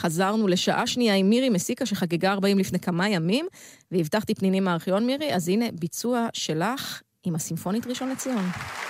חזרנו לשעה שנייה עם מירי מסיקה, שחגגה 40 לפני כמה ימים, והבטחתי פנינים מהארכיון, מירי, אז הנה ביצוע שלך עם הסימפונית ראשון לציון. (מחיאות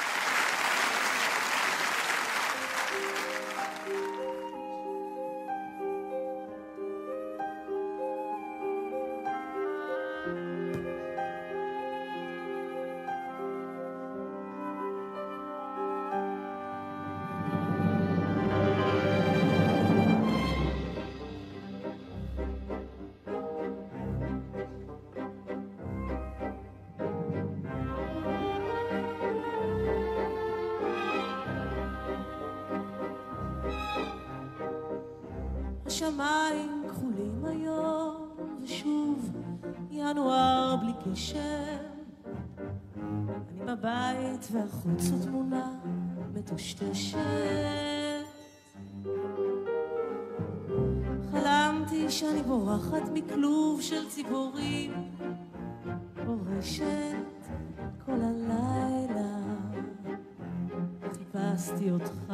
ראיתי אותך.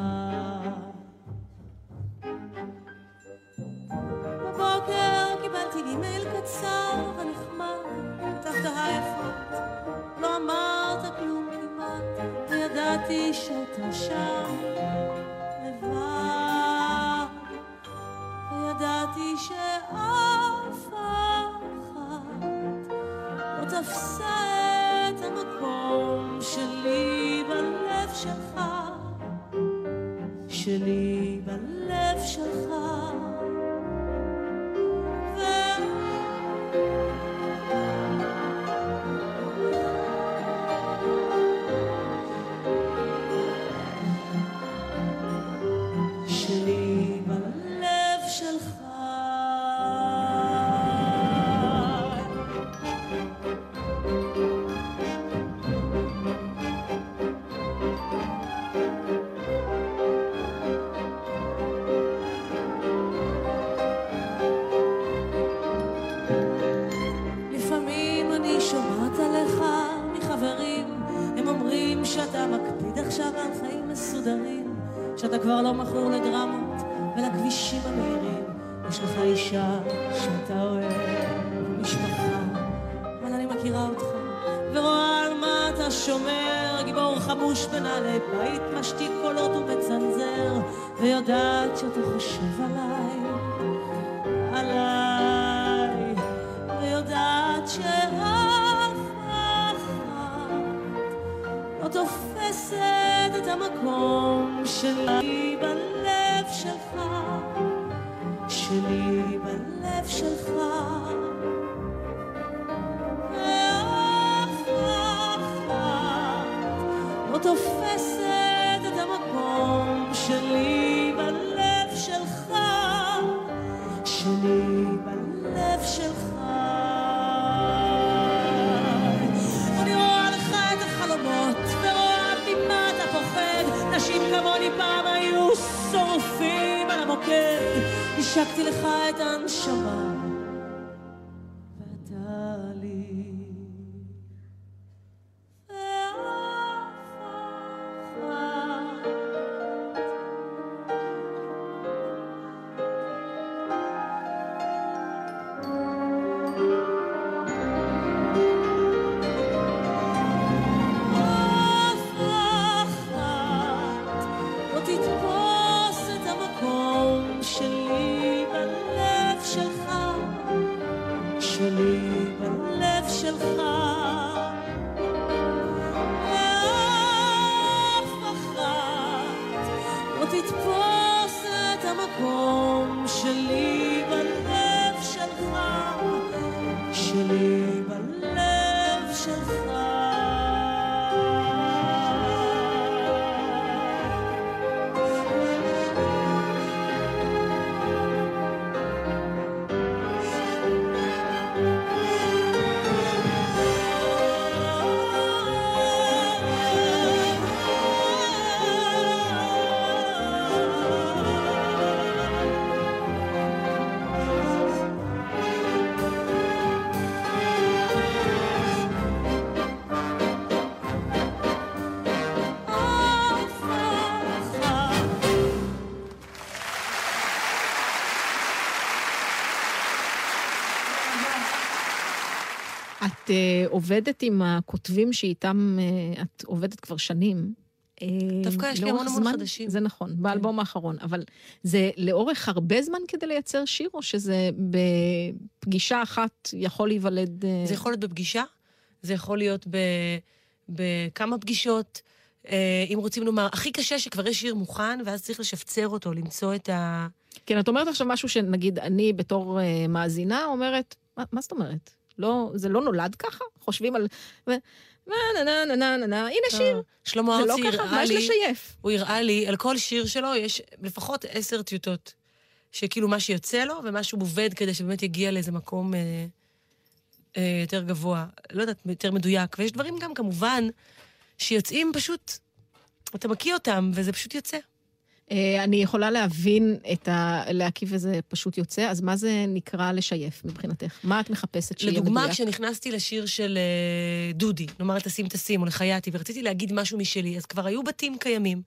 השקתי לך את הנשמה. את אה, עובדת עם הכותבים שאיתם אה, את עובדת כבר שנים. אה, דווקא יש לי המון המון? חדשים. זה נכון, באלבום האחרון. אבל זה לאורך הרבה זמן כדי לייצר שיר, או שזה בפגישה אחת יכול להיוולד... זה יכול להיות בפגישה, זה יכול להיות בכמה פגישות. אם רוצים לומר, הכי קשה שכבר יש שיר מוכן, ואז צריך לשפצר אותו, למצוא את ה... כן, את אומרת עכשיו משהו שנגיד אני בתור מאזינה אומרת, מה, מה זאת אומרת? לא, זה לא נולד ככה? חושבים על... נה נה נה נה נה נה נה, הנה שיר. שלמה זה לא ארצי ככה, הראה מה יש לי, לשייף? הוא הראה לי, על כל שיר שלו יש לפחות עשר טיוטות. שכאילו מה שיוצא לו, ומה שהוא עובד כדי שבאמת יגיע לאיזה מקום אה, אה, יותר גבוה. לא יודעת, יותר מדויק. ויש דברים גם, כמובן, שיוצאים פשוט, אתה מקיא אותם, וזה פשוט יוצא. אה, אני יכולה להבין את ה... להקיף וזה פשוט יוצא, אז מה זה נקרא לשייף מבחינתך? מה את מחפשת שיהיה מדויק? לדוגמה, כשנכנסתי לשיר של אה, דודי, נאמר תשים תשים, או לחייתי, ורציתי להגיד משהו משלי, אז כבר היו בתים קיימים,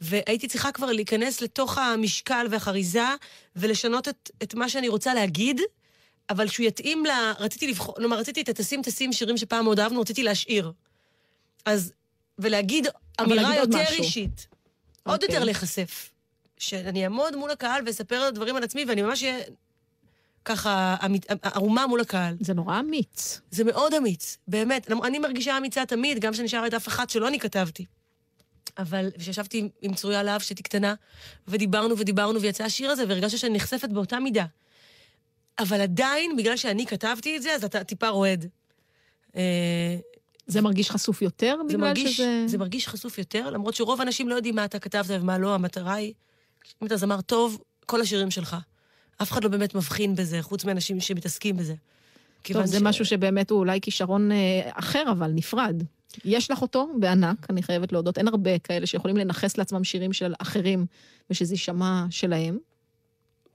והייתי צריכה כבר להיכנס לתוך המשקל והחריזה, ולשנות את, את מה שאני רוצה להגיד, אבל שהוא יתאים ל... רציתי לבחור, כלומר, רציתי את התשים תשים שירים שפעם מאוד אהבנו, רציתי להשאיר. אז, ולהגיד אמירה יותר משהו. אישית. עוד אוקיי. יותר להיחשף. שאני אעמוד מול הקהל ואספר דברים על עצמי, ואני ממש אהיה ככה ערומה מול הקהל. זה נורא אמיץ. זה מאוד אמיץ, באמת. אני מרגישה אמיצה תמיד, גם כשנשאר את אף אחת שלא אני כתבתי. אבל כשישבתי עם- עם צרויה להב, שהייתי קטנה, ודיברנו ודיברנו, ויצא השיר הזה, והרגשתי שאני נחשפת באותה מידה. אבל עדיין, בגלל שאני כתבתי את זה, אז אתה טיפה רועד. זה מרגיש חשוף יותר זה בגלל מרגיש, שזה... זה מרגיש חשוף יותר, למרות שרוב האנשים לא יודעים מה אתה כתבת ומה לא, המטרה היא, אם אתה זמר טוב, כל השירים שלך. אף אחד לא באמת מבחין בזה, חוץ מאנשים שמתעסקים בזה. טוב, זה ש- משהו שבאמת הוא אולי כישרון אה, אחר, אבל נפרד. יש לך אותו בענק, אני חייבת להודות. אין הרבה כאלה שיכולים לנכס לעצמם שירים של אחרים, ושזה יישמע שלהם.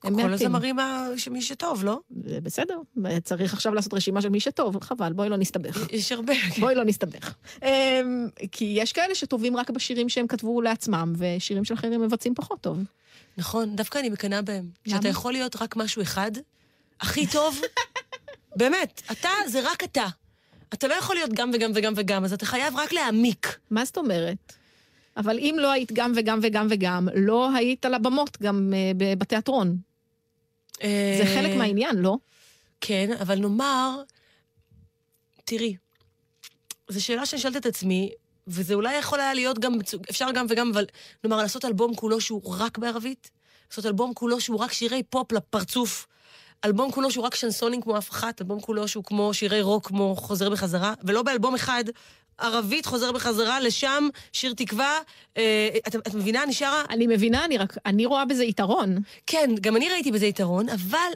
כל. הזמרים, שמי שטוב, לא? זה בסדר, צריך עכשיו לעשות רשימה של מי שטוב, חבל, בואי לא נסתבך. יש הרבה. בואי לא נסתבך. אמ, כי יש כאלה שטובים רק בשירים שהם כתבו לעצמם, ושירים של אחרים מבצעים פחות טוב. נכון, דווקא אני מקנאה בהם. שאתה יכול להיות רק משהו אחד, הכי טוב, באמת, אתה זה רק אתה. אתה לא יכול להיות גם וגם וגם וגם, אז אתה חייב רק להעמיק. מה זאת אומרת? אבל אם לא היית גם וגם וגם וגם, לא היית על הבמות גם אה, בתיאטרון. זה חלק מהעניין, לא? כן, אבל נאמר, תראי, זו שאלה שאני שואלת את עצמי, וזה אולי יכול היה להיות גם, אפשר גם וגם, אבל נאמר, לעשות אלבום כולו שהוא רק בערבית, לעשות אלבום כולו שהוא רק שירי פופ לפרצוף, אלבום כולו שהוא רק שנסונים כמו אף אחת, אלבום כולו שהוא כמו שירי רוק כמו חוזר בחזרה, ולא באלבום אחד, ערבית חוזר בחזרה, לשם, שיר תקווה. אה, את, את מבינה? אני שרה... אני מבינה, אני רק, אני רואה בזה יתרון. כן, גם אני ראיתי בזה יתרון, אבל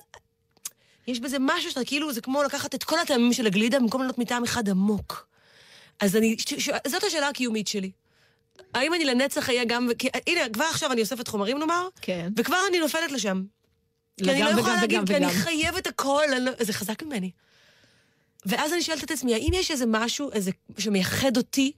יש בזה משהו שאתה כאילו, זה כמו לקחת את כל הטעמים של הגלידה במקום לעלות מטעם אחד עמוק. אז אני, ש, ש, זאת השאלה הקיומית שלי. האם אני לנצח אהיה גם, כי, הנה, כבר עכשיו אני אוספת חומרים נאמר, כן. וכבר אני נופלת לשם. כי אני לא יכולה וגם להגיד, וגם כי אני. חייבת הכל, אני לא, זה חזק ממני. ואז אני שואלת את עצמי, האם יש איזה משהו, איזה, שמייחד אותי?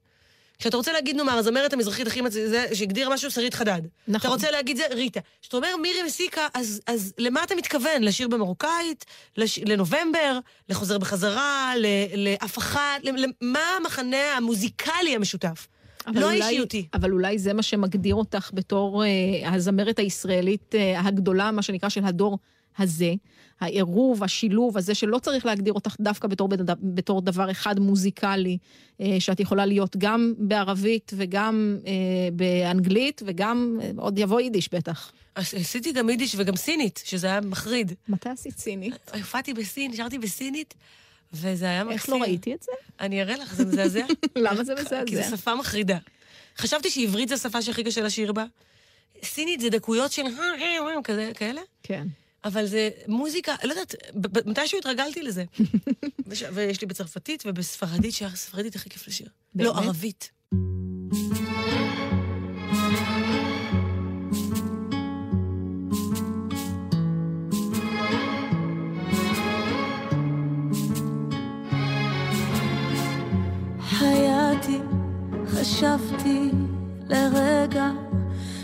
כשאתה רוצה להגיד, נאמר, הזמרת המזרחית הכי מצ... זה, שהגדירה משהו, שרית חדד. נכון. אתה רוצה להגיד זה, ריטה. כשאתה אומר מירי מסיקה, אז, אז למה אתה מתכוון? לשיר במרוקאית? לש... לנובמבר? לחוזר בחזרה? ל... לאף אחת? ל... מה המחנה המוזיקלי המשותף? אבל לא אולי- האישיותי. אבל אולי זה מה שמגדיר אותך בתור אה, הזמרת הישראלית אה, הגדולה, מה שנקרא, של הדור הזה. העירוב, השילוב הזה, שלא צריך להגדיר אותך דווקא בתור, בתור דבר אחד מוזיקלי, אה, שאת יכולה להיות גם בערבית וגם אה, באנגלית, וגם, אה, עוד יבוא יידיש בטח. עשיתי גם יידיש וגם סינית, שזה היה מחריד. מתי עשית סינית? הופעתי בסין, שרתי בסינית, וזה היה מקסים. איך לא ראיתי את זה? אני אראה לך, זה מזעזע. למה זה כי מזעזע? זו שפה מחרידה. חשבתי שעברית זו השפה שהכי קשה לשיר בה. סינית זה דקויות של כזה, כאלה, כן. אבל זה מוזיקה, לא יודעת, מתישהו התרגלתי לזה. וש- ויש לי בצרפתית ובספרדית, שהספרדית הכי כיף לשיר. לא, באמת? ערבית. חייתי, חשבתי לרגע,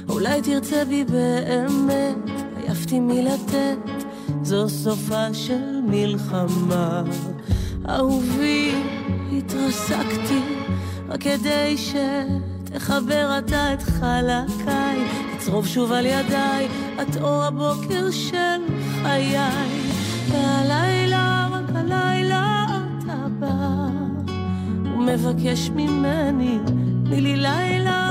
אולי תרצה בי באמת, עייפתי מלתת, זו סופה של מלחמה. אהובי, התרסקתי רק כדי שתחבר אתה את חלקיי, תצרוב שוב על ידיי, את אור הבוקר של חיי. והלילה, רק הלילה אתה בא, ומבקש ממני, תני לי לילה,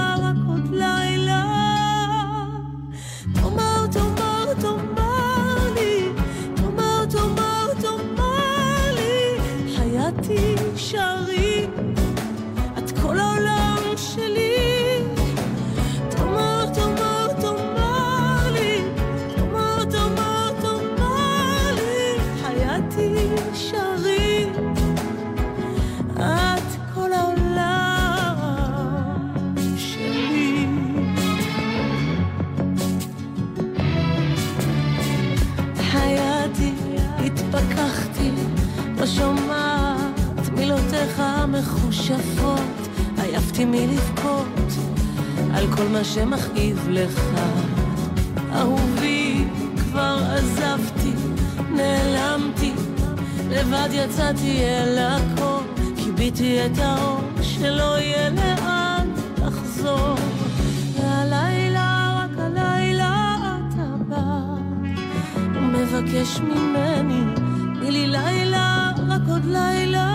עייפתי מלבכות על כל מה שמכאיב לך. אהובי, כבר עזבתי, נעלמתי, לבד יצאתי אל הכל, כיביתי את האור שלא יהיה לאן לחזור. והלילה, רק הלילה אתה בא. ומבקש ממני, תני לי לילה, רק עוד לילה.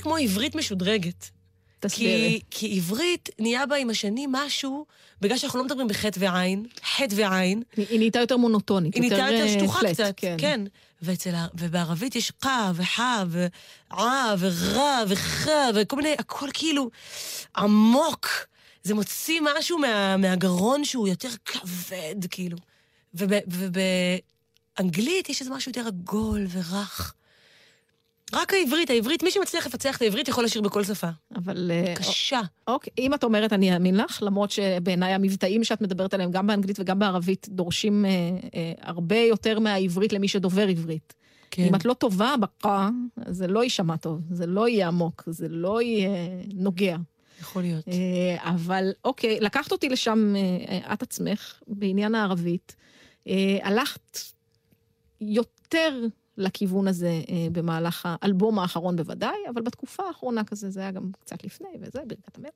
זה כמו עברית משודרגת. תסבירי. כי, כי עברית נהיה בה עם השנים משהו, בגלל שאנחנו לא מדברים בחטא ועין, חטא ועין, היא נהייתה יותר מונוטונית, היא נהייתה יותר אה, שטוחה flat, קצת, כן. כן. ואצל, ובערבית יש חה וחה ועה ורע וחה וכל מיני, הכל כאילו עמוק. זה מוציא משהו מה, מהגרון שהוא יותר כבד, כאילו. וב- ובאנגלית יש איזה משהו יותר עגול ורך. רק העברית, העברית, מי שמצליח לפצח את העברית יכול לשיר בכל שפה. אבל... אה, קשה. אוקיי, אם את אומרת, אני אאמין לך, למרות שבעיניי המבטאים שאת מדברת עליהם, גם באנגלית וגם בערבית, דורשים אה, אה, הרבה יותר מהעברית למי שדובר עברית. כן. אם את לא טובה בקה, זה לא יישמע טוב, זה לא יהיה עמוק, זה לא יהיה נוגע. יכול להיות. אה, אבל אוקיי, לקחת אותי לשם אה, אה, את עצמך, בעניין הערבית. אה, הלכת יותר לכיוון הזה אה, במהלך האלבום האחרון בוודאי, אבל בתקופה האחרונה כזה, זה היה גם קצת לפני, וזה, ברכת המלך.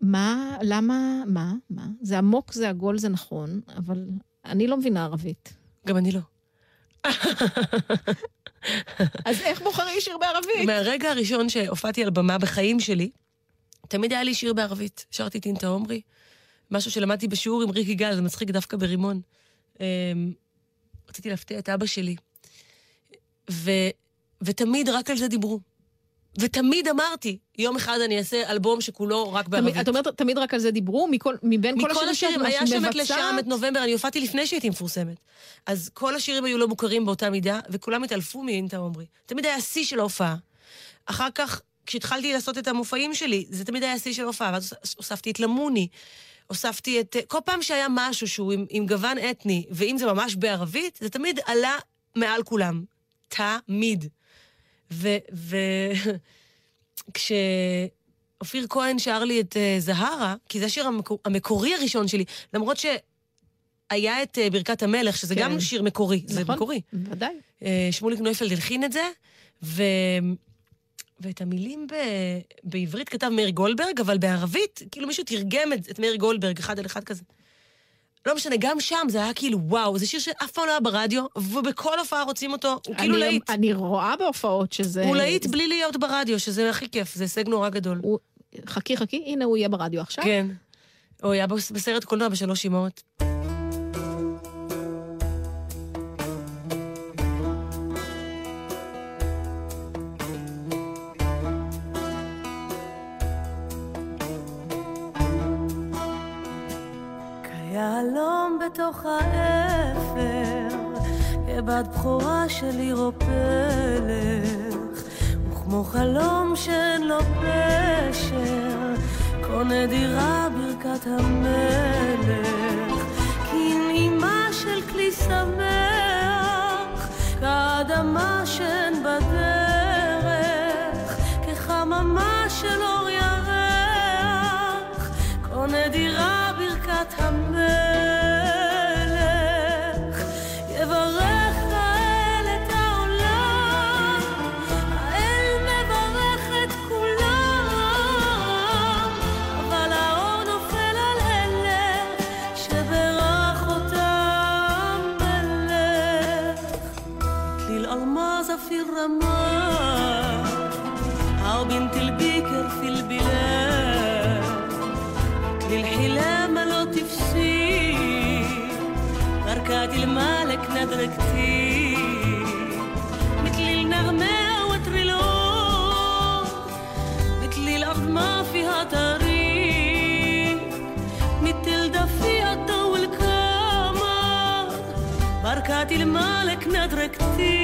מה, למה, מה, מה? זה עמוק, זה עגול, זה נכון, אבל אני לא מבינה ערבית. גם אני לא. אז איך בוחרים שיר בערבית? מהרגע הראשון שהופעתי על במה בחיים שלי, תמיד היה לי שיר בערבית. שרתי טינטה עומרי, משהו שלמדתי בשיעור עם ריק יגאל, זה מצחיק דווקא ברימון. אמ, רציתי להפתיע את אבא שלי. ו, ותמיד רק על זה דיברו. ותמיד אמרתי, יום אחד אני אעשה אלבום שכולו רק בערבית. את אומרת, תמיד רק על זה דיברו? מכל, מבין כל מכל השירים שאת השירים, היה שם את לשם, מבצעת? את נובמבר, אני הופעתי לפני שהייתי מפורסמת. אז כל השירים היו לא מוכרים באותה מידה, וכולם התעלפו מאינטה עומרי. תמיד היה השיא של ההופעה. אחר כך, כשהתחלתי לעשות את המופעים שלי, זה תמיד היה השיא של ההופעה, ואז הוספתי את למוני, הוספתי את... כל פעם שהיה משהו שהוא עם, עם גוון אתני, ואם זה ממש בערבית, זה תמיד עלה מעל כולם. תמיד. ו... ו... כשאופיר כהן שר לי את uh, זהרה, כי זה השיר המקור, המקורי הראשון שלי, למרות שהיה היה את אה, ברכת המלך, שזה כן. גם שיר מקורי, זה נכון, מקורי. ודאי. אה, שמוליק נויפלד הלחין את זה, ו... ואת המילים ב... בעברית כתב מאיר גולדברג, אבל בערבית, כאילו מישהו תרגם את, את מאיר גולדברג אחד על אחד כזה. לא משנה, גם שם זה היה כאילו, וואו, זה שיר שאף פעם לא היה ברדיו, ובכל הופעה רוצים אותו, הוא כאילו להיט. אני רואה בהופעות שזה... הוא להיט בלי להיות ברדיו, שזה הכי כיף, זה הישג נורא גדול. הוא- חכי, חכי, הנה הוא יהיה ברדיו עכשיו. כן. הוא היה בס- בסרט קולנוע בשלוש אמהות. בתוך האפר, כבת בכורה של עיר או וכמו חלום שאין לו פשר, קונה דירה ברכת המלך, כנעימה של כלי שמח, المالك نادر كتير مثل النغمة وتر مثل الأرض ما فيها طريق مثل القمر بركات المالك كتير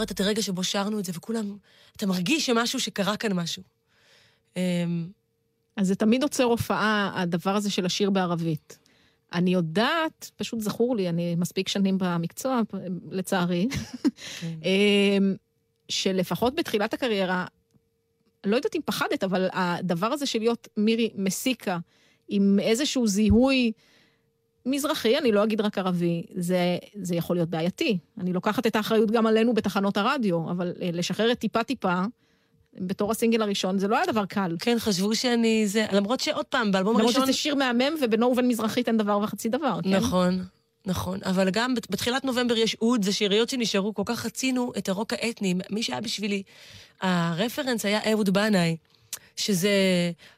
זוכרת את הרגע שבו שרנו את זה, וכולם, אתה מרגיש שמשהו, שקרה כאן משהו. אמ, אז זה תמיד עוצר הופעה, הדבר הזה של השיר בערבית. אני יודעת, פשוט זכור לי, אני מספיק שנים במקצוע, לצערי, כן. אמ, שלפחות בתחילת הקריירה, לא יודעת אם פחדת, אבל הדבר הזה של להיות מירי מסיקה עם איזשהו זיהוי מזרחי, אני לא אגיד רק ערבי, זה, זה יכול להיות בעייתי. אני לוקחת את האחריות גם עלינו בתחנות הרדיו, אבל אה, לשחרר את טיפה-טיפה, בתור הסינגל הראשון, זה לא היה דבר קל. כן, חשבו שאני זה, למרות שעוד פעם, באלבום למרות הראשון... שזה שיר מהמם, ובינו ובין מזרחית אין דבר וחצי דבר, כן? נכון, נכון. אבל גם בת- בתחילת נובמבר יש אוד, זה שאריות שנשארו, כל כך רצינו את הרוק האתני. מי שהיה בשבילי, הרפרנס היה אהוד בנאי, שזה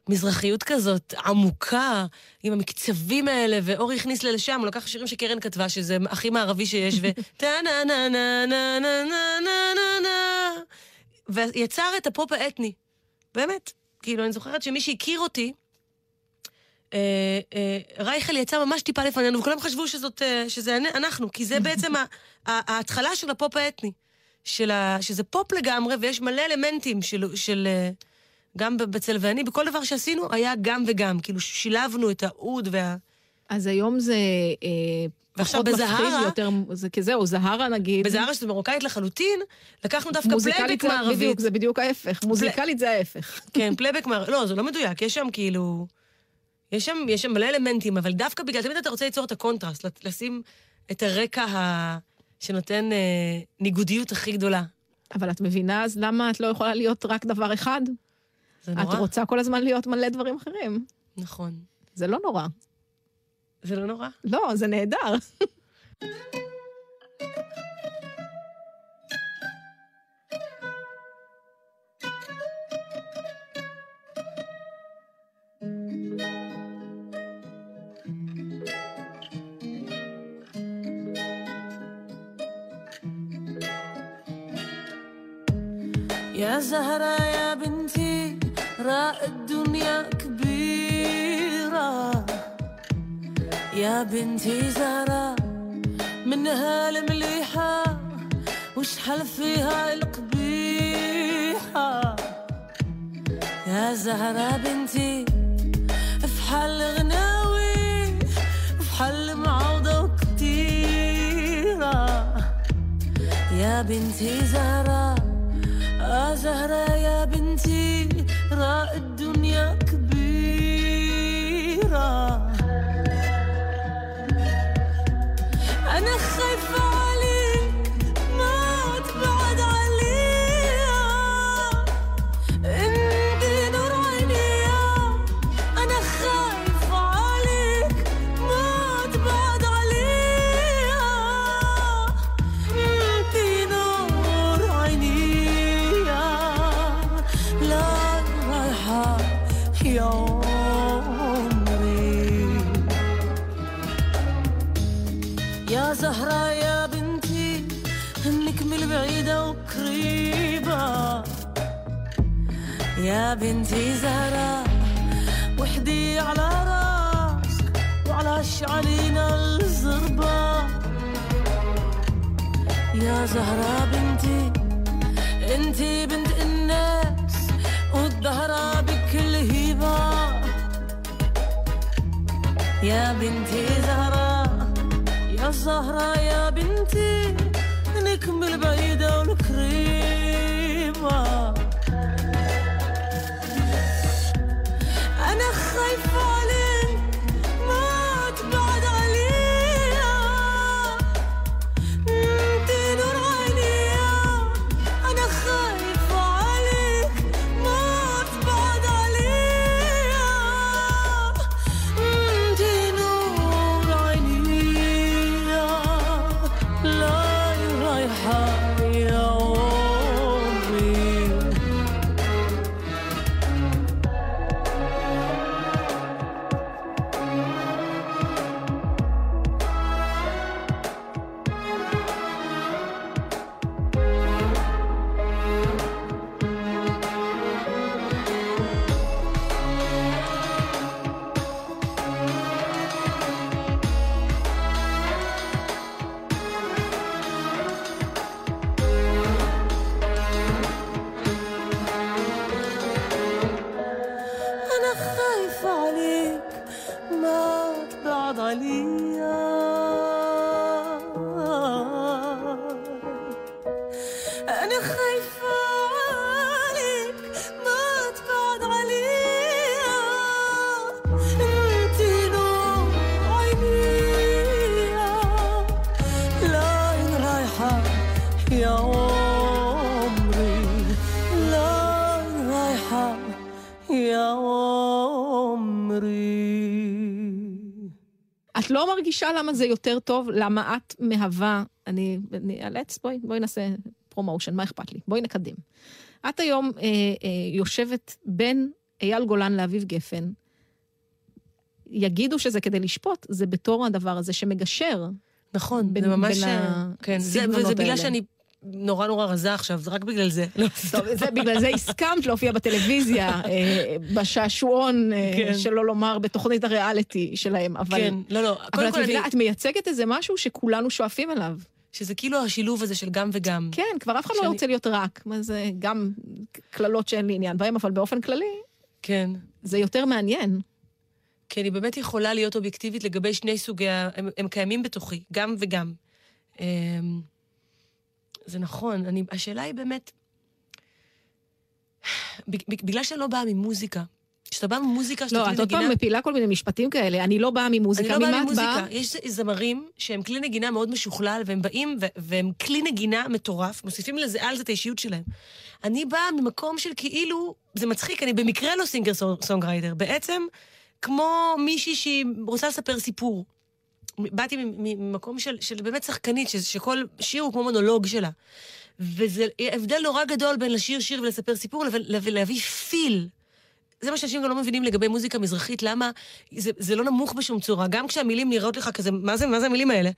מזרחיות כזאת עמוקה, עם המקצבים האלה, ואורי הכניס לי לשם, הוא לקח שירים שקרן כתבה, שזה הכי מערבי שיש, ו... טה נה נה נה נה נה נה נה נה ויצר את הפופ האתני. באמת. כאילו, אני זוכרת שמי שהכיר אותי, אה, אה, רייכל יצא ממש טיפה לפנינו, וכולם חשבו שזאת, אה, שזה אנחנו, כי זה בעצם ה- ה- ההתחלה של הפופ האתני. של ה, שזה פופ לגמרי, ויש מלא אלמנטים של, של אה, גם בצל ואני, בכל דבר שעשינו היה גם וגם. כאילו, שילבנו את העוד וה... אז היום זה אה, ועכשיו בזהרה- יותר, זה כזהו, זהרה נגיד. בזהרה שזה מרוקאית לחלוטין, לקחנו דווקא פלייבק זה- מערבית. בדיוק, זה בדיוק ההפך. מוזיקלית זה ההפך. כן, פלייבק מערבית. לא, זה לא מדויק, יש שם כאילו... יש שם, יש שם מלא אלמנטים, אבל דווקא בגלל, תמיד אתה רוצה ליצור את הקונטרסט, לשים את הרקע ה... שנותן אה, ניגודיות הכי גדולה. אבל את מבינה אז למה את לא יכולה להיות רק דבר אחד? זה את נורא. רוצה כל הזמן להיות מלא דברים אחרים. נכון. זה לא נורא. זה לא נורא? לא, זה נהדר. يا بنتي زهرة منها المليحة. وشحال فيها القبيحة؟ يا زهرة بنتي فحال غناوي فحال معوضة وكتيرة. يا بنتي زهرة آه زهرة يا بنتي راء الدنيا نكمل بعيدة وقريبة. يا بنتي زهرة وحدي على راسك وعلى شعلينا الزربة. يا زهرة بنتي انتي بنت الناس والدهرة بكل هيبة. يا بنتي زهرة يا زهرة يا بنتي. بالبعيدة والكريمة מרגישה למה זה יותר טוב? למה את מהווה... אני... אני אאלץ, בואי, בואי נעשה promotion, מה אכפת לי? בואי נקדם. את היום אה, אה, יושבת בין אייל גולן לאביב גפן. יגידו שזה כדי לשפוט, זה בתור הדבר הזה שמגשר. נכון, בין- זה ממש... בין אה, כן, זה, וזה בגלל. שאני נורא נורא רזה עכשיו, זה רק בגלל זה. לא, טוב, זה, בגלל זה הסכמת להופיע בטלוויזיה, אה, בשעשועון, אה, כן. שלא לומר בתוכנית הריאליטי שלהם, אבל... כן, לא, לא. אבל את. מבינה, את מייצגת איזה משהו שכולנו שואפים אליו. שזה כאילו השילוב הזה של גם וגם. כן, כבר אף אחד לא רוצה להיות רק. מה זה, גם קללות שאין לי עניין בהן, אבל באופן כללי, כן. זה יותר מעניין. כי אני באמת יכולה להיות אובייקטיבית לגבי שני סוגי ה... הם, הם קיימים בתוכי, גם וגם. זה נכון, אני, השאלה היא באמת... בגלל שאני לא באה ממוזיקה, כשאתה בא ממוזיקה, שאתה לא, כלי את עוד פעם נגינה... מפילה כל מיני משפטים כאלה. אני לא באה אני ממוזיקה. לא באה ממוזיקה. יש זמרים שהם כלי נגינה מאוד משוכלל, והם באים והם כלי נגינה מטורף, מוסיפים לזה על זה את האישיות שלהם. אני באה ממקום של כאילו, זה מצחיק, אני במקרה לא singer songwriter, בעצם כמו מישהי שהיא רוצה לספר סיפור. באתי ממקום של, של באמת שחקנית, ש- שכל שיר הוא כמו מונולוג שלה. וזה הבדל נורא גדול בין לשיר שיר ולספר סיפור לבין להביא פיל. זה מה שאנשים גם לא מבינים לגבי מוזיקה מזרחית, למה זה, זה לא נמוך בשום צורה. גם כשהמילים נראות לך כזה, מה זה, מה זה המילים האלה?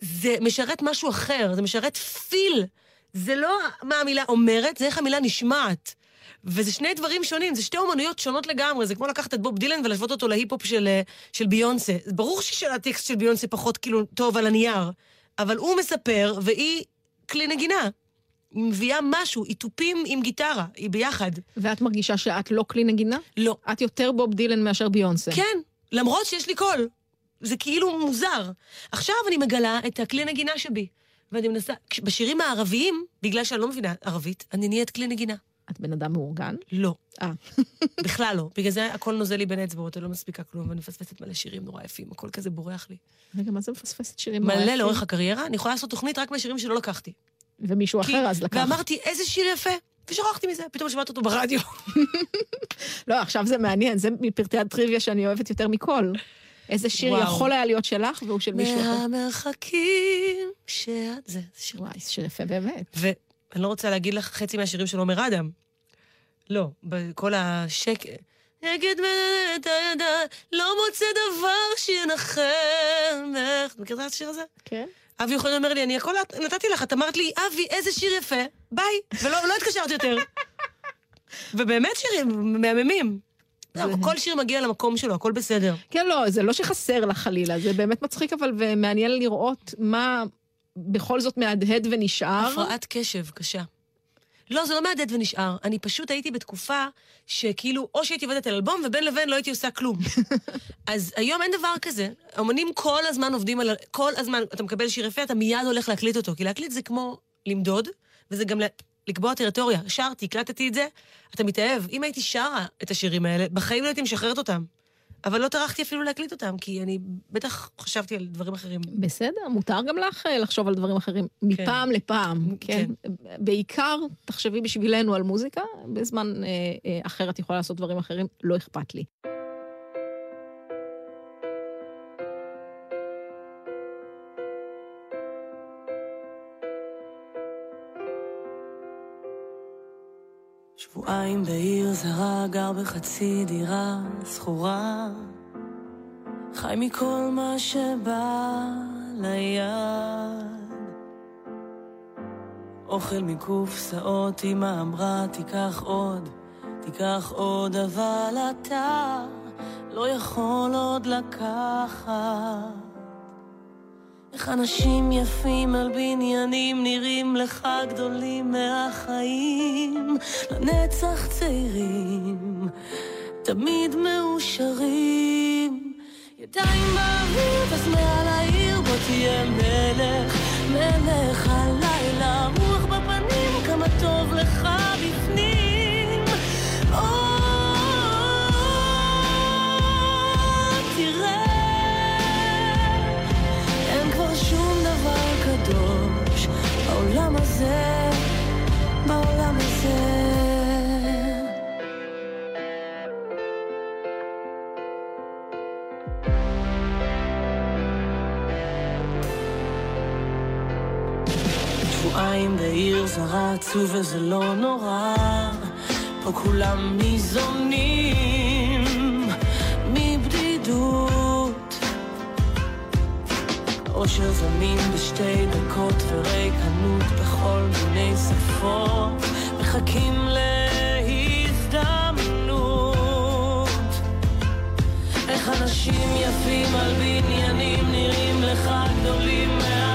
זה משרת משהו אחר, זה משרת פיל. זה לא מה המילה אומרת, זה איך המילה נשמעת. וזה שני דברים שונים, זה שתי אומנויות שונות לגמרי, זה כמו לקחת את בוב דילן ולהשוות אותו להיפ-הופ של, אה, של ביונסה. ברור שהטקסט של ביונסה פחות כאילו טוב על הנייר, אבל הוא מספר והיא כלי נגינה. היא מביאה משהו, היא תופים עם גיטרה, היא ביחד. ואת מרגישה שאת לא כלי נגינה? לא. את יותר בוב דילן מאשר ביונסה. כן, למרות שיש לי קול. זה כאילו מוזר. עכשיו אני מגלה את הכלי נגינה שבי. ואני מנסה, בשירים הערביים, בגלל שאני לא מבינה ערבית, אני נהיית כלי נגינה. את בן אדם מאורגן? לא. אה. בכלל לא. בגלל זה הכל נוזל לי בין האצבעות, אני לא מספיקה כלום, ואני מפספסת מלא שירים נורא יפים, הכל כזה בורח לי. רגע, מה זה מפספסת שירים? נורא מלא יפים? לאורך הקריירה, אני יכולה לעשות תוכנית רק מהשירים שלא לקחתי. ומישהו כי- אחר אז לקח. ואמרתי, איזה שיר יפה, ושכחתי מזה, פתאום שמעת אותו ברדיו. לא, עכשיו זה מעניין, זה מפרטי הטריוויה שאני אוהבת יותר מכל. איזה שיר וואו. יכול היה להיות שלך והוא של מישהו אחר. מהמרחקים שאת... זה, זה שיר וואי, שיר יפה באמת. ואני לא רוצה להגיד לך חצי מהשירים של עומר אדם. לא, בכל השק... נגד מנהלת הידיים, לא מוצא דבר שינחם. את מכירה את השיר הזה? כן? אבי יכול אומר לי, אני הכל נתתי לך, את אמרת לי, אבי, איזה שיר יפה, ביי. ולא לא התקשרת יותר. ובאמת שירים מהממים. לא, כל שיר מגיע למקום שלו, הכל בסדר. כן, לא, זה לא שחסר לך חלילה, זה באמת מצחיק אבל ומעניין לראות מה בכל זאת מהדהד ונשאר. הפרעת קשב, קשה. לא, זה לא מהדהד ונשאר. אני פשוט הייתי בתקופה שכאילו, או שהייתי עובדת על אלבום, ובין לבין לא הייתי עושה כלום. אז היום אין דבר כזה. אמנים כל הזמן עובדים על... כל הזמן, אתה מקבל שיר יפה, אתה מיד הולך להקליט אותו. כי להקליט זה כמו למדוד, וזה גם לקבוע טריטוריה. שרתי, הקלטתי את זה, אתה מתאהב. אם הייתי שרה את השירים האלה, בחיים לא הייתי משחררת אותם. אבל לא טרחתי אפילו להקליט אותם, כי אני בטח חשבתי על דברים אחרים. בסדר, מותר גם לך אה, לחשוב על דברים אחרים, מפעם לפעם, כן? בעיקר, תחשבי בשבילנו על מוזיקה, בזמן אה, אה, אחר את יכולה לעשות דברים אחרים, לא אכפת לי. שבועיים בעיר זרה, גר בחצי דירה זכורה. חי מכל מה שבא ליד. אוכל מקופסאות, אמא אמרה, תיקח עוד, תיקח עוד, אבל אתה לא יכול עוד לקחת. איך אנשים יפים על בניינים נראים לך גדולים מהחיים, לנצח צעירים, תמיד מאושרים. ידיים באוויר, טס מעל העיר, בוא תהיה מלך, מלך הלילה, רוח עצוב וזה לא נורא, פה כולם ניזונים מבדידות. או אושר זמין בשתי דקות וריקנות בכל מיני שפות. מחכים להזדמנות. איך אנשים יפים על בניינים נראים לך גדולים מהחיים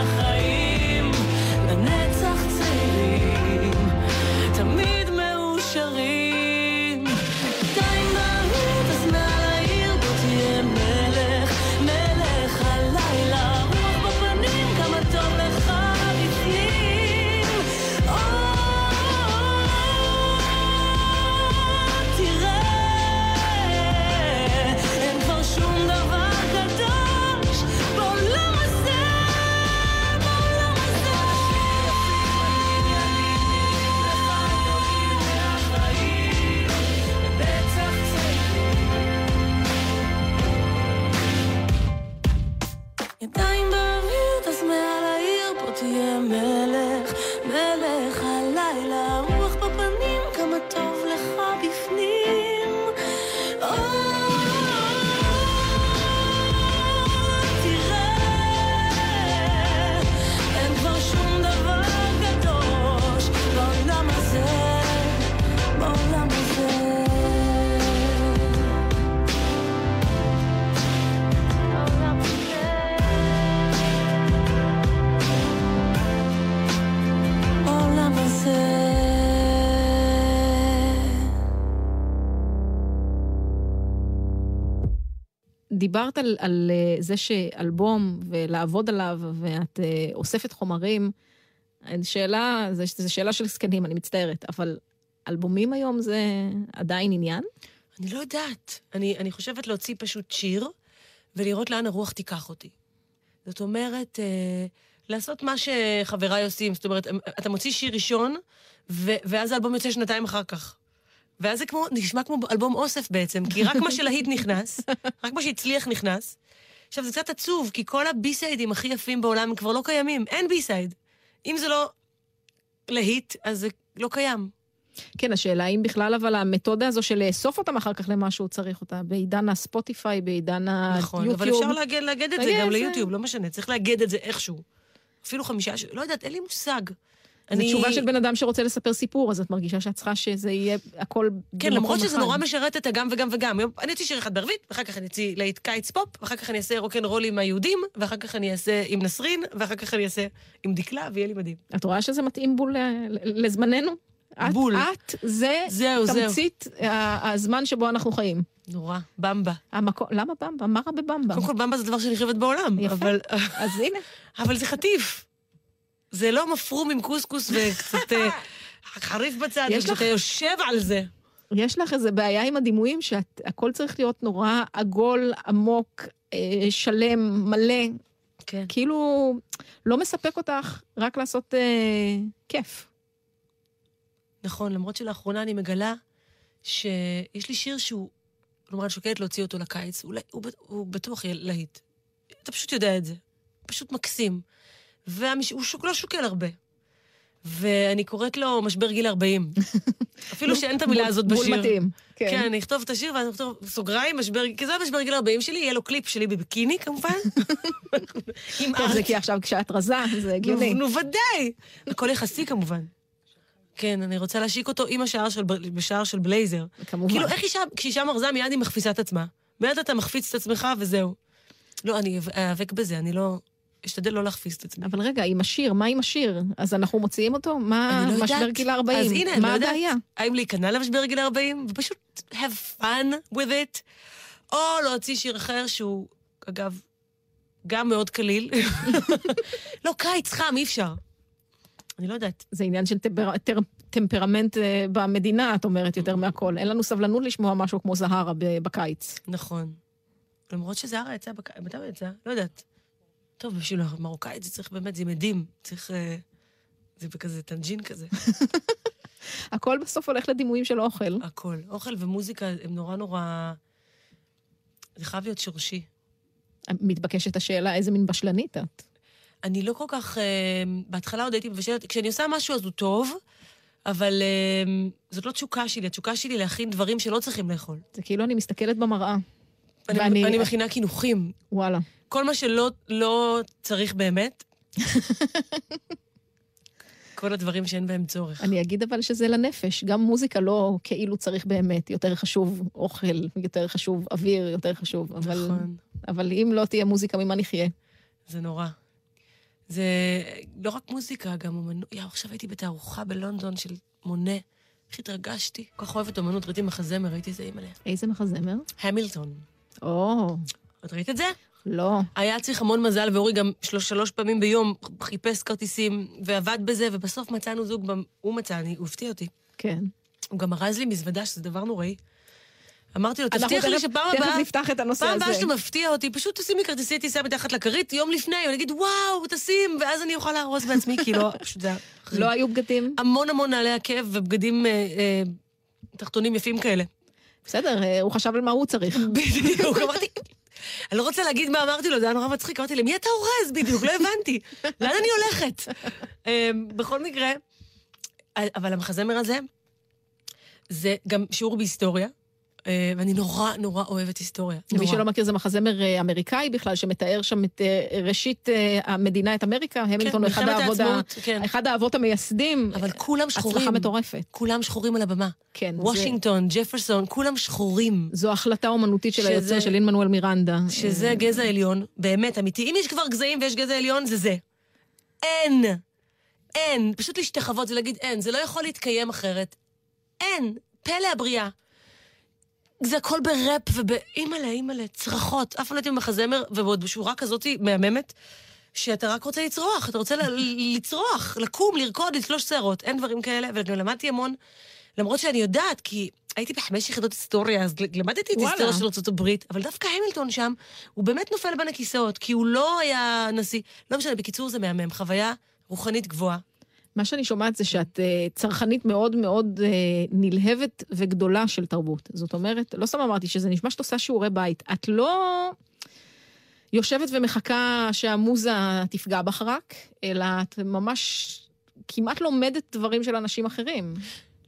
דיברת על, על אה, זה שאלבום ולעבוד עליו, ואת אה, אוספת חומרים. שאלה, זו שאלה של זקנים, אני מצטערת, אבל אלבומים היום זה עדיין עניין? אני לא יודעת. אני, אני חושבת להוציא פשוט שיר, ולראות לאן הרוח תיקח אותי. זאת אומרת, אה, לעשות מה שחבריי עושים. זאת אומרת, אתה מוציא שיר ראשון, ו, ואז האלבום יוצא שנתיים אחר כך. ואז זה כמו, נשמע כמו אלבום אוסף בעצם, כי רק מה שלהיט נכנס, רק מה שהצליח נכנס. עכשיו, זה קצת עצוב, כי כל הבי-סיידים הכי יפים בעולם הם כבר לא קיימים. אין בי-סייד. אם זה לא להיט, אז זה לא קיים. כן, השאלה אם בכלל, אבל המתודה הזו של לאסוף אותם אחר כך למשהו צריך אותה, בעידן הספוטיפיי, בעידן נכון, היוטיוב. אבל אפשר לאגד, לאגד את זה תגיד, גם ליוטיוב, לא משנה, צריך לאגד את זה איכשהו. אפילו חמישה, לא יודעת, אין לי מוצג. זו אני- תשובה של בן אדם שרוצה לספר סיפור, אז את מרגישה שאת צריכה שזה יהיה הכל כן, במקום למרות שזה אחד. נורא משרת את הגם וגם וגם. אני אוציא שיר אחד בערבית, ואחר כך אני אוציא להיט קיץ פופ, ואחר כך אני אעשה רוקנרול עם היהודים, ואחר כך אני אעשה עם נסרין, ואחר כך אני אעשה עם דקלה, ויהיה לי מדהים. את רואה שזה מתאים בול ל- ל- לזמננו? את- בול. את, זה זהו, זהו. תמצית ה- הזמן שבו אנחנו חיים. נורא. במבה. המקום, למה במבה? מה רע בבמבה? קודם כל, במבה זה דבר שאני חייבת בעולם, יפה. אבל... אז הנה, אבל זה חטיף. זה לא מפרום עם קוסקוס וקצת אה, חריף בצד, יש לך- יושב על זה. יש לך איזו בעיה עם הדימויים שהכל צריך להיות נורא עגול, עמוק, אה, שלם, מלא. כן. כאילו, לא מספק אותך רק לעשות אה, כיף. נכון, למרות שלאחרונה אני מגלה שיש לי שיר שהוא, כלומר, אני שוקלת להוציא אותו לקיץ, הוא, הוא, הוא בטוח יהיה להיט. אתה פשוט יודע את זה. פשוט מקסים. והוא שוק, לא שוקל הרבה. ואני קוראת לו משבר גיל 40. אפילו שאין את המילה בול- הזאת בול בשיר. מתאים. כן. כן, אני אכתוב את השיר ואז אני אכתוב סוגריים, משבר, כי זה המשבר גיל 40 שלי, יהיה לו קליפ שלי בביקיני כמובן. עם טוב, זה. כי עכשיו כשאת רזה, זה הגיוני. נו, ודאי. הכל יחסי כמובן. כן, אני רוצה להשיק אותו עם השער של, בשער של בלייזר. כמובן. כאילו, איך אישה, כשאישה מרזה, מיד היא מחפיצה את עצמה. מיד אתה מחפיץ את עצמך וזהו. לא, אני איאבק בזה, אני לא... אשתדל לא להחפיץ את עצמי. אבל רגע, עם השיר, מה עם השיר? אז אנחנו מוציאים אותו? מה לא משבר. גיל 40? אז הנה, אני מה לא יודעת. הבעיה? האם להיכנע למשבר גיל 40, ופשוט have fun with it, או להוציא שיר אחר שהוא, אגב, גם מאוד קליל. לא, קיץ חם, אי אפשר. אני לא יודעת. זה עניין של טמפר, טר, טמפרמנט אה, במדינה, את אומרת, יותר מהכל. אין לנו סבלנות לשמוע משהו כמו זהרה בקיץ. נכון. למרות שזהרה יצא בקיץ, מתי הוא יצא? לא יודעת. טוב, בשביל המרוקאית זה צריך באמת, זה מדים. צריך... אה, זה בכזה טאג'ין כזה. הכל בסוף הולך לדימויים של אוכל. הכל. אוכל ומוזיקה הם נורא נורא... זה חייב להיות שורשי. מתבקשת השאלה, איזה מין בשלנית את? אני לא כל כך... אה, בהתחלה עוד הייתי מבשלת, כשאני עושה משהו אז הוא טוב, אבל אה, זאת לא תשוקה שלי, התשוקה שלי להכין דברים שלא צריכים לאכול. זה כאילו אני מסתכלת במראה. אני, ואני- אני מכינה קינוחים. וואלה. כל מה שלא לא צריך באמת. כל הדברים שאין בהם צורך. אני אגיד אבל שזה לנפש, גם מוזיקה לא כאילו צריך באמת, יותר חשוב אוכל, יותר חשוב אוויר, יותר חשוב, אבל, נכון. אבל אם לא תהיה מוזיקה, ממה נחיה? זה נורא. זה לא רק מוזיקה, גם אומנות. יאו, עכשיו הייתי בתערוכה בלונדון של מונה. איך התרגשתי. כל כך אוהבת אומנות, ראיתי מחזמר, ראיתי איזה אימא'לה. איזה מחזמר? המילטון. או, את ראית את זה? לא. היה צריך המון מזל, ואורי גם שלוש, שלוש פעמים ביום חיפש כרטיסים, ועבד בזה, ובסוף מצאנו זוג, הוא מצא, אני, הוא הפתיע אותי. כן. הוא גם ארז לי מזוודה, שזה דבר נוראי. אמרתי לו, תבטיח לי תכף- שפעם תכף הבאה... נפתח את הנושא פעם הזה. הבאה שאתה מפתיע אותי, פשוט תשים לי כרטיסי טיסה מתחת לכרית יום לפני, אני אגיד, וואו, תשים, ואז אני אוכל לארוז בעצמי, כי לא, פשוט זה. לא היו בגדים? המון המון נעלי עקב ובגדים אה, אה, תחתונים יפים כאלה. בסדר, אה, הוא חשב על מה הוא צריך. בדיוק, אמרתי... אני לא רוצה להגיד מה אמרתי לו, זה היה נורא מצחיק. אמרתי, למי אתה אורז בדיוק? לא הבנתי. לאן אני הולכת? אה, בכל מקרה, אבל המחזמר הזה, זה גם שיעור בהיסטוריה, ואני נורא נורא אוהבת היסטוריה. מי נורא. שלא מכיר, זה מחזמר אה, אמריקאי בכלל, שמתאר שם את אה, ראשית אה, המדינה, את אמריקה. המילטון הוא אחד האבות העצמאות, כן. אחד האבות המייסדים. אבל כולם שחורים. הצלחה מטורפת. כולם שחורים על הבמה. כן. זה- וושינגטון, ג'פרסון, כולם שחורים. זו החלטה אומנותית של שזה- היוצר של לין מנואל מירנדה. שזה אה, גזע עליון, באמת, אמיתי. אם יש כבר גזעים ויש גזע עליון, זה זה. אין. אין. פשוט להשתחוות ולהגיד אין. זה לא יכול להתקיים אחרת. אין. פלא הבריאה. זה הכל בראפ ובאימא'לה, אימא'לה, צרחות. אף פעם לא הייתי במחזמר, ועוד בשורה כזאת מהממת, שאתה רק רוצה לצרוח. אתה רוצה לצרוח, לקום, לרקוד, לתלוש שערות. אין דברים כאלה, וגם למדתי המון, למרות שאני יודעת, כי הייתי בחמש יחידות היסטוריה, אז למדתי את וואלה. היסטוריה של הברית, אבל דווקא המילטון שם, הוא באמת נופל בין הכיסאות, כי הוא לא היה נשיא. לא משנה, בקיצור זה מהמם, חוויה רוחנית גבוהה. מה שאני שומעת זה שאת אה, צרכנית מאוד מאוד אה, נלהבת וגדולה של תרבות. זאת אומרת, לא סתם אמרתי שזה נשמע שאת עושה שיעורי בית. את לא יושבת ומחכה שהמוזה תפגע בך רק, אלא את ממש כמעט לומדת דברים של אנשים אחרים.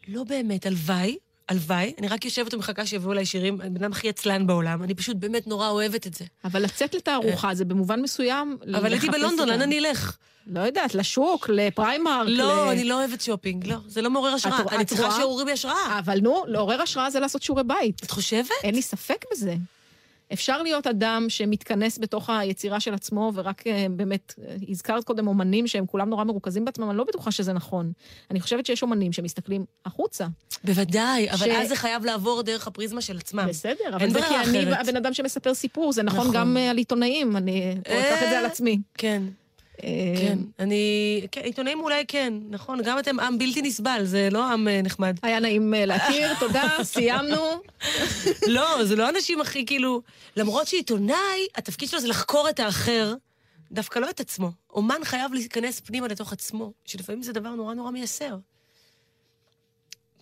לא באמת, הלוואי, הלוואי, אני רק יושבת ומחכה שיביאו אליי שירים, אני בן אדם הכי עצלן בעולם, אני פשוט באמת נורא אוהבת את זה. אבל לצאת לתערוכה זה במובן מסוים אבל הייתי בלונדון, לאן אני אלך? לא יודעת, לשוק, לפריימרק. לא, ל- אני לא אוהבת שופינג, לא, זה לא מעורר השראה. את- אני את צריכה רואה? שיעורי בהשראה. אבל נו, לעורר השראה זה לעשות שיעורי בית. את חושבת? אין לי ספק בזה. אפשר להיות אדם שמתכנס בתוך היצירה של עצמו, ורק אה, באמת, אה, הזכרת קודם אומנים שהם כולם נורא מרוכזים בעצמם, אני לא בטוחה שזה נכון. אני חושבת שיש אומנים שמסתכלים החוצה. בוודאי, אבל ש- אז זה חייב לעבור דרך הפריזמה של עצמם. בסדר, אבל זה כי אני אחרת. הבן אדם שמספר סיפור, זה נכון נכון. גם אה, על עיתונאים, אני אקח את זה על עצמי. כן, כן. אני... כן, עיתונאים אולי כן, נכון, גם אתם עם בלתי נסבל, זה לא עם אה, נחמד. היה נעים אה, להכיר, תודה, סיימנו. לא, זה לא האנשים הכי כאילו... למרות שעיתונאי, התפקיד שלו זה לחקור את האחר, דווקא לא את עצמו. אומן חייב להיכנס פנימה לתוך עצמו, שלפעמים זה דבר נורא נורא מייסר.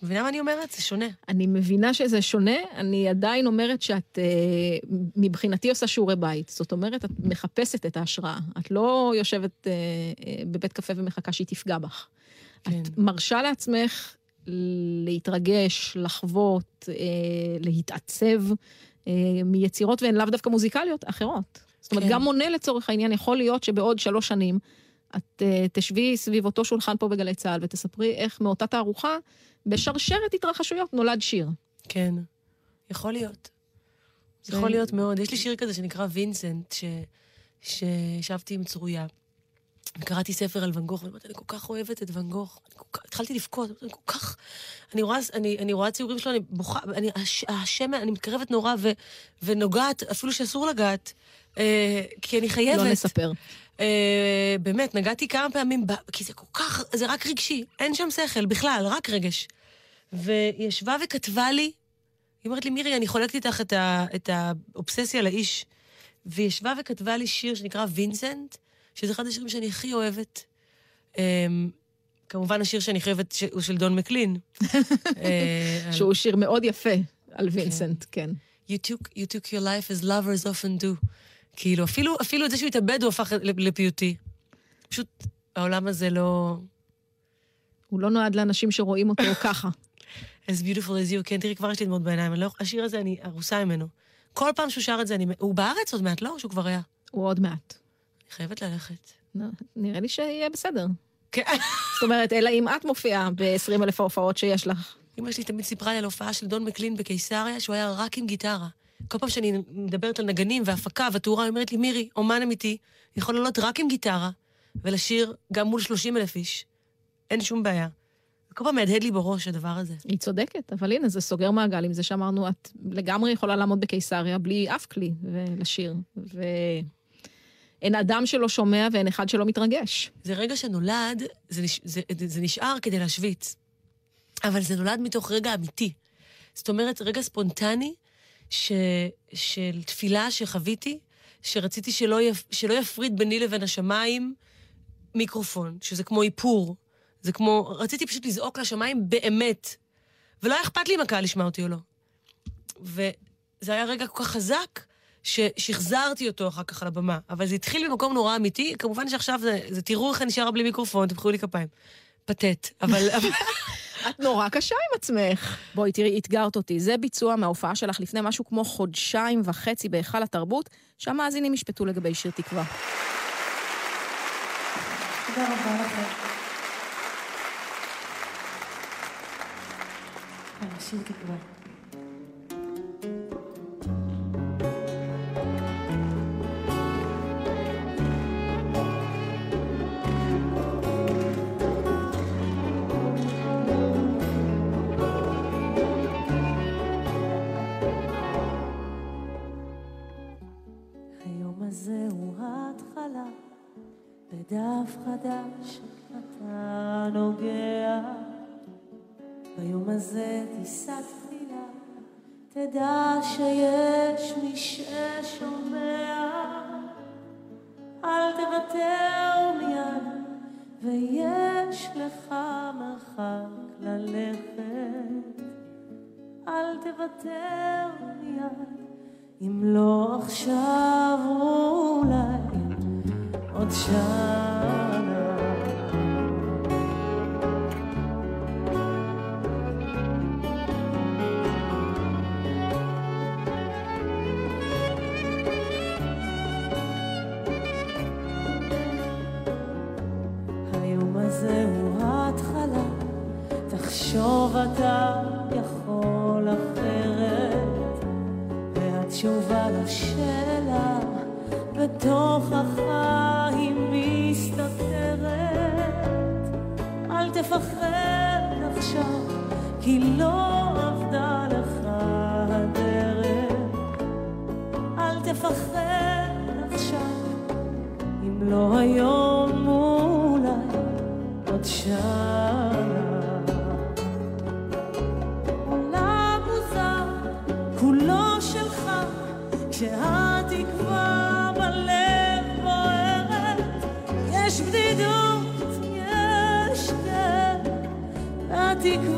מבינה מה אני אומרת? זה שונה. אני מבינה שזה שונה, אני עדיין אומרת שאת אה, מבחינתי עושה שיעורי בית. זאת אומרת, את מחפשת את ההשראה. את לא יושבת אה, אה, בבית קפה ומחכה שהיא תפגע בך. כן. את מרשה לעצמך להתרגש, לחוות, אה, להתעצב אה, מיצירות, והן לאו דווקא מוזיקליות, אחרות. זאת אומרת, כן. גם מונה לצורך העניין, יכול להיות שבעוד שלוש שנים את אה, תשבי סביב אותו שולחן פה בגלי צה"ל ותספרי איך מאותה תערוכה, בשרשרת התרחשויות נולד שיר. כן, יכול להיות. זה- יכול להיות מאוד. יש לי שיר כזה שנקרא וינסנט, ש... שישבתי עם צרויה. קראתי ספר על ואן גוך, ואמרתי, אני כל כך אוהבת את ואן גוך. כך... התחלתי לבכות, אני כל כך... אני רואה, אני, אני רואה ציורים שלו, אני בוכה, אני, הש, השמן, אני מתקרבת נורא ו, ונוגעת, אפילו שאסור לגעת, אה, כי אני חייבת. לא נספר. אה, באמת, נגעתי כמה פעמים, ב... כי זה כל כך, זה רק רגשי, אין שם שכל בכלל, רק רגש. והיא ישבה וכתבה לי, היא אומרת לי, מירי, אני חולקת איתך את, ה... את האובססיה לאיש. והיא ישבה וכתבה לי שיר שנקרא וינסנט, שזה אחד השירים שאני הכי אוהבת. אה, כמובן, השיר שאני הכי אוהבת ש... הוא של דון מקלין. אה, שהוא שיר מאוד יפה על וינסנט, כן. you took, you took your life as lovers often do. כאילו, אפילו, אפילו את זה שהוא התאבד הוא הפך לפיוטי. פשוט, העולם הזה לא... הוא לא נועד לאנשים שרואים אותו ככה. as beautiful as you, כן, תראי, כבר יש לי דמעות בעיניים. לא, השיר הזה, אני ארוסה ממנו. כל פעם שהוא שר את זה, אני... הוא בארץ עוד מעט, לא? שהוא כבר היה. הוא עוד מעט. אני חייבת ללכת. נראה לי שיהיה בסדר. כן. זאת אומרת, אלא אם את מופיעה ב-20 אלף ההופעות שיש לך. אמא שלי תמיד סיפרה לי על הופעה של דון מקלין בקיסריה, שהוא היה רק עם גיטרה. כל פעם שאני מדברת על נגנים והפקה ותאורה, היא אומרת לי, מירי, אומן אמיתי, יכול לעלות רק עם גיטרה ולשיר גם מול 30 אלף איש. אין שום בעיה. כל פעם מהדהד לי בראש הדבר הזה. היא צודקת, אבל הנה, זה סוגר מעגל עם זה שאמרנו, את לגמרי יכולה לעמוד בקיסריה בלי אף כלי ולשיר. ואין אדם שלא שומע ואין אחד שלא מתרגש. זה רגע שנולד, זה, נש... זה, זה נשאר כדי להשוויץ. אבל זה נולד מתוך רגע אמיתי. זאת אומרת, רגע ספונטני ש... של תפילה שחוויתי, שרציתי שלא, יפ... שלא יפריד ביני לבין השמיים מיקרופון, שזה כמו איפור. זה כמו, רציתי פשוט לזעוק לשמיים באמת. ולא היה אכפת לי אם הקהל ישמע אותי או לא. וזה היה רגע כל כך חזק, ששחזרתי אותו אחר כך על הבמה. אבל זה התחיל במקום נורא אמיתי, כמובן שעכשיו זה, זה תראו איך אני נשארה בלי מיקרופון, תמחאו לי כפיים. פתט, אבל... את נורא קשה עם עצמך. בואי, תראי, אתגרת אותי. זה ביצוע מההופעה שלך לפני משהו כמו חודשיים וחצי בהיכל התרבות, שהמאזינים ישפטו לגבי שיר תקווה. תודה רבה לכם. שיר תקווה. בדף חדש אתה נוגע, ביום הזה תישא תפילה, תדע שיש מי ששומע, אל תוותר מיד, ויש לך מרחק ללכת, אל תוותר מיד, אם לא עכשיו אולי עוד שנה. לשאלה בתוך תפחד עכשיו, כי לא עבדה לך הדרך. אל תפחד עכשיו, אם לא היום אולי עוד שעה. romantic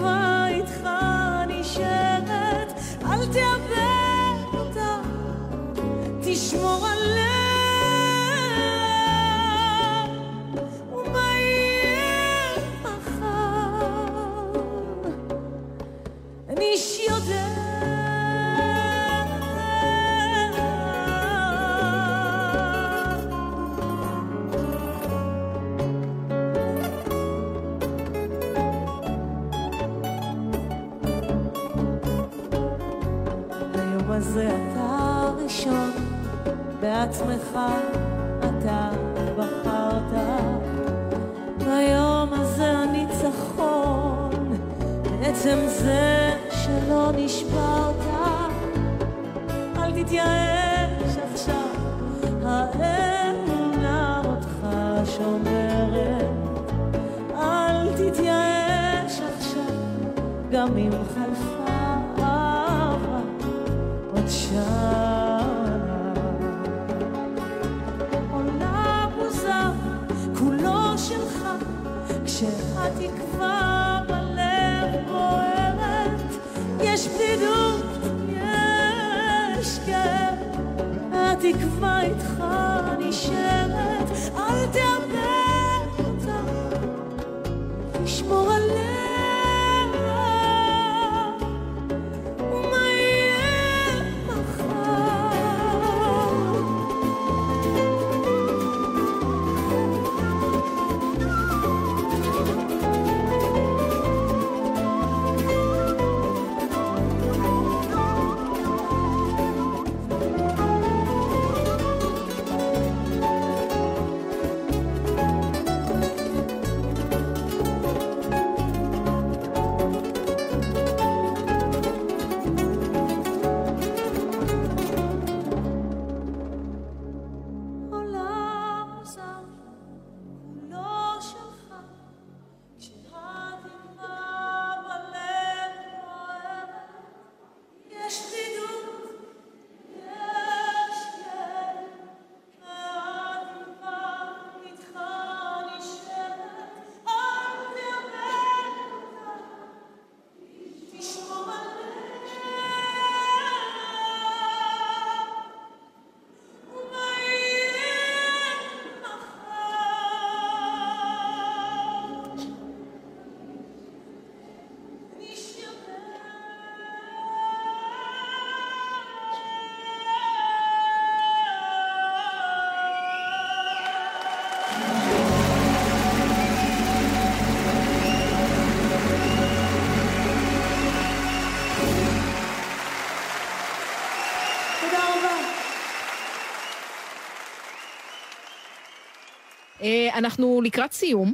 אנחנו לקראת סיום,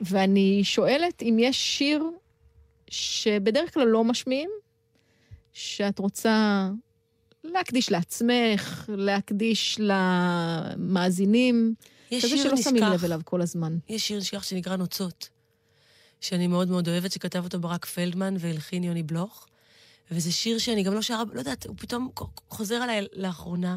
ואני שואלת אם יש שיר שבדרך כלל לא משמיעים, שאת רוצה להקדיש לעצמך, להקדיש למאזינים, כזה שלא שמים נשכח. לב אליו כל הזמן. יש שיר נשכח שנקרא נוצות, שאני מאוד מאוד אוהבת, שכתב אותו ברק פלדמן והלחין יוני בלוך. וזה שיר שאני גם לא שרה, לא יודעת, הוא פתאום חוזר עליי לאחרונה.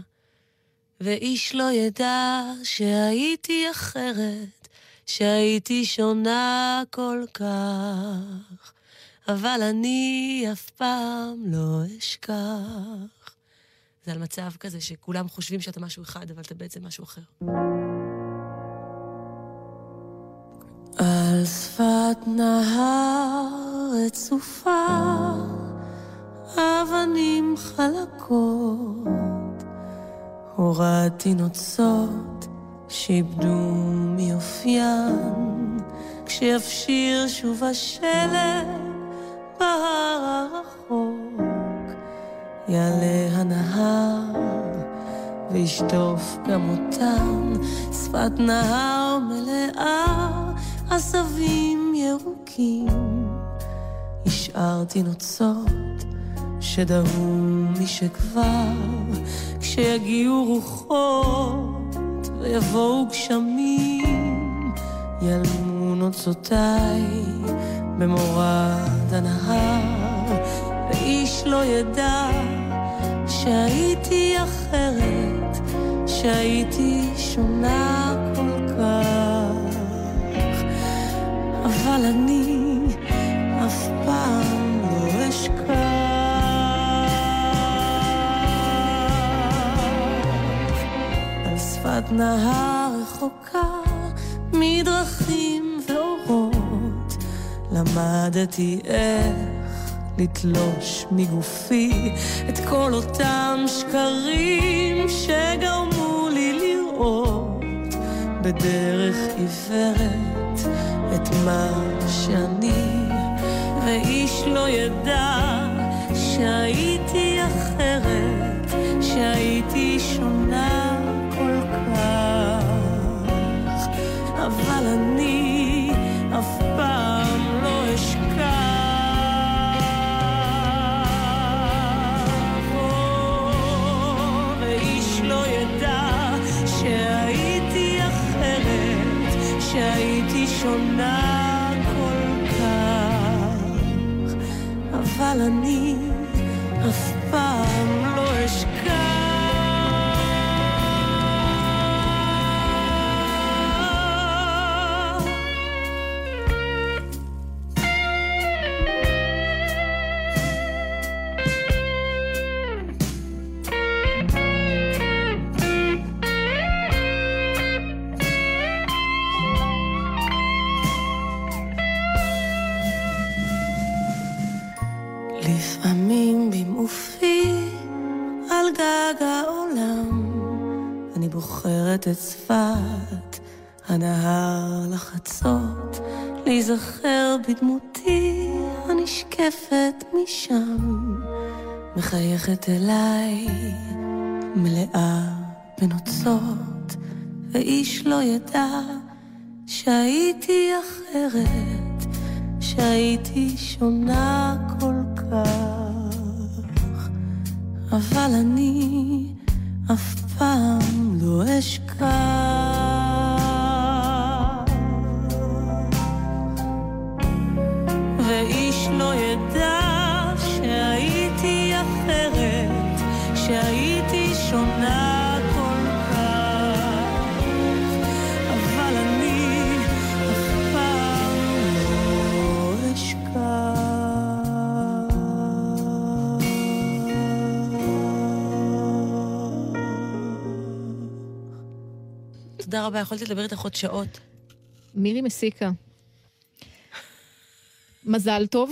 ואיש לא ידע שהייתי אחרת, שהייתי שונה כל כך, אבל אני אף פעם לא אשכח. זה על מצב כזה שכולם חושבים שאתה משהו אחד, אבל אתה בעצם משהו אחר. על שפת נהר רצופה, אבנים חלקות, הורדתי נוצות שאיבדו מיופיין, כשיפשיר שוב השלג בהר הרחוק, יעלה הנהר וישטוף גם אותן, שפת נהר מלאה עשבים ירוקים. השארתי נוצות שדהו משכבר, כשיגיעו רוחות ויבואו גשמים, ילמו נוצותיי במורד הנהר, ואיש לא ידע שהייתי אחרת, שהייתי שונה כל כך. אבל אני אף פעם לא אשכח. שפת נהר מדרכים ואורות, למדתי איך לתלוש מגופי את כל אותם שקרים שגרמו לי לראות בדרך עיוורת את מה שאני, ואיש לא ידע שהייתי אחרת, שהייתי שונה אבל אני אף פעם לא אשכח. לא שהייתי אחרת, שהייתי שונה כל כך, אבל אני שפת הנהר לחצות, להיזכר בדמותי הנשקפת משם, מחייכת אליי, מלאה בנוצות, ואיש לא ידע שהייתי אחרת, שהייתי שונה כל כך, אבל אני אף פעם לא אשכח. ואיש לא ידע תודה רבה, יכולתי לדבר איתך עוד שעות. מירי מסיקה. מזל טוב.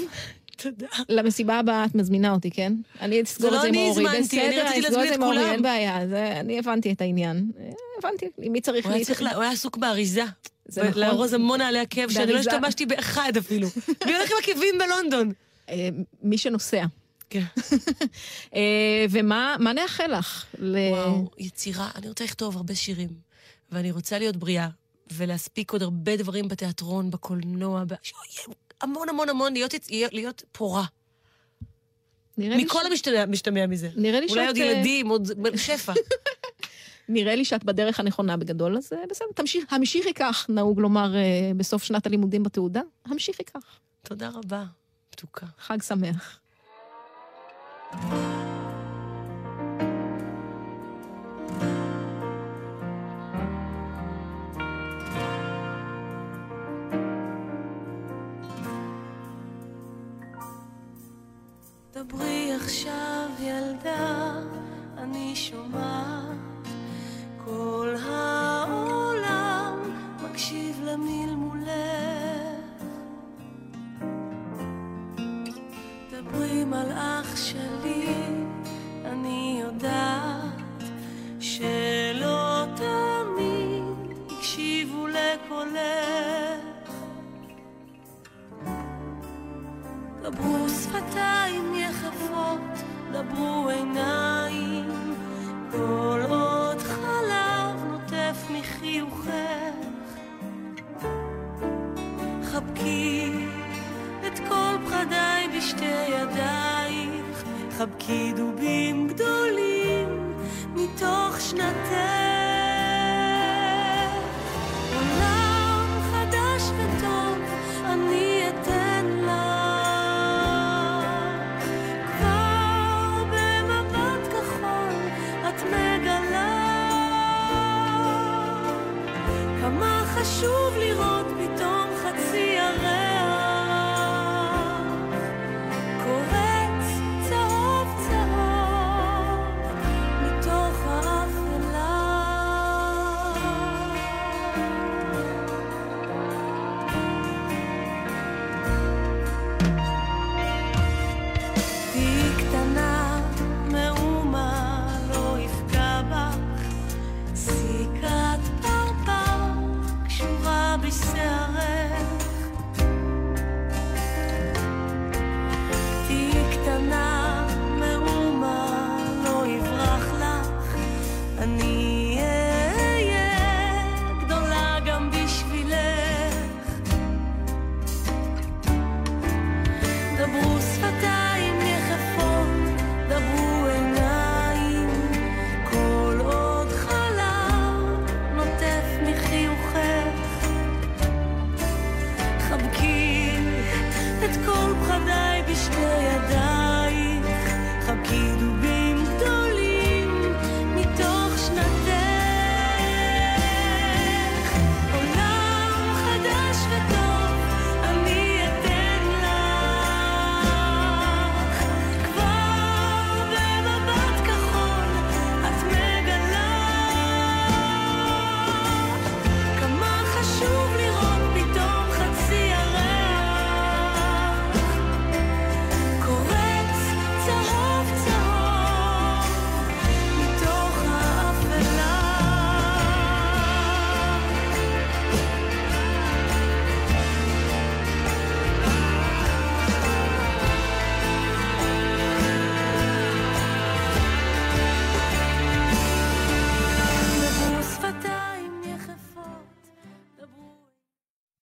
תודה. למסיבה הבאה את מזמינה אותי, כן? אני אסגור זה את לא זה עם אני אורי. הזמנתי, אני בסדר, רציתי אסגור להזמין זה את עם אורי, כולם. אין בעיה. זה- אני הבנתי את העניין. הבנתי, מי צריך הוא. צריך, לה- הוא היה עסוק באריזה. זה נכון. לארוז המון נעלי עקב, שאני לא. השתמשתי באחד אפילו. מי הולך עם עקבים בלונדון? אה, מי שנוסע. כן. אה, ומה מה נאחל לך? וואו, יצירה, אני רוצה לכתוב הרבה שירים. ואני רוצה להיות בריאה, ולהספיק עוד הרבה דברים בתיאטרון, בקולנוע, ב... המון המון המון, להיות, להיות פורה. מכל ש... המשתמע, המשתמע מזה. נראה לי אולי שאת... עוד ילדים, עוד שפע. נראה לי שאת בדרך הנכונה בגדול, אז בסדר, תמשיך, המשיכי כך, נהוג לומר בסוף שנת הלימודים בתעודה, המשיכי כך. תודה רבה, מתוקה. חג שמח.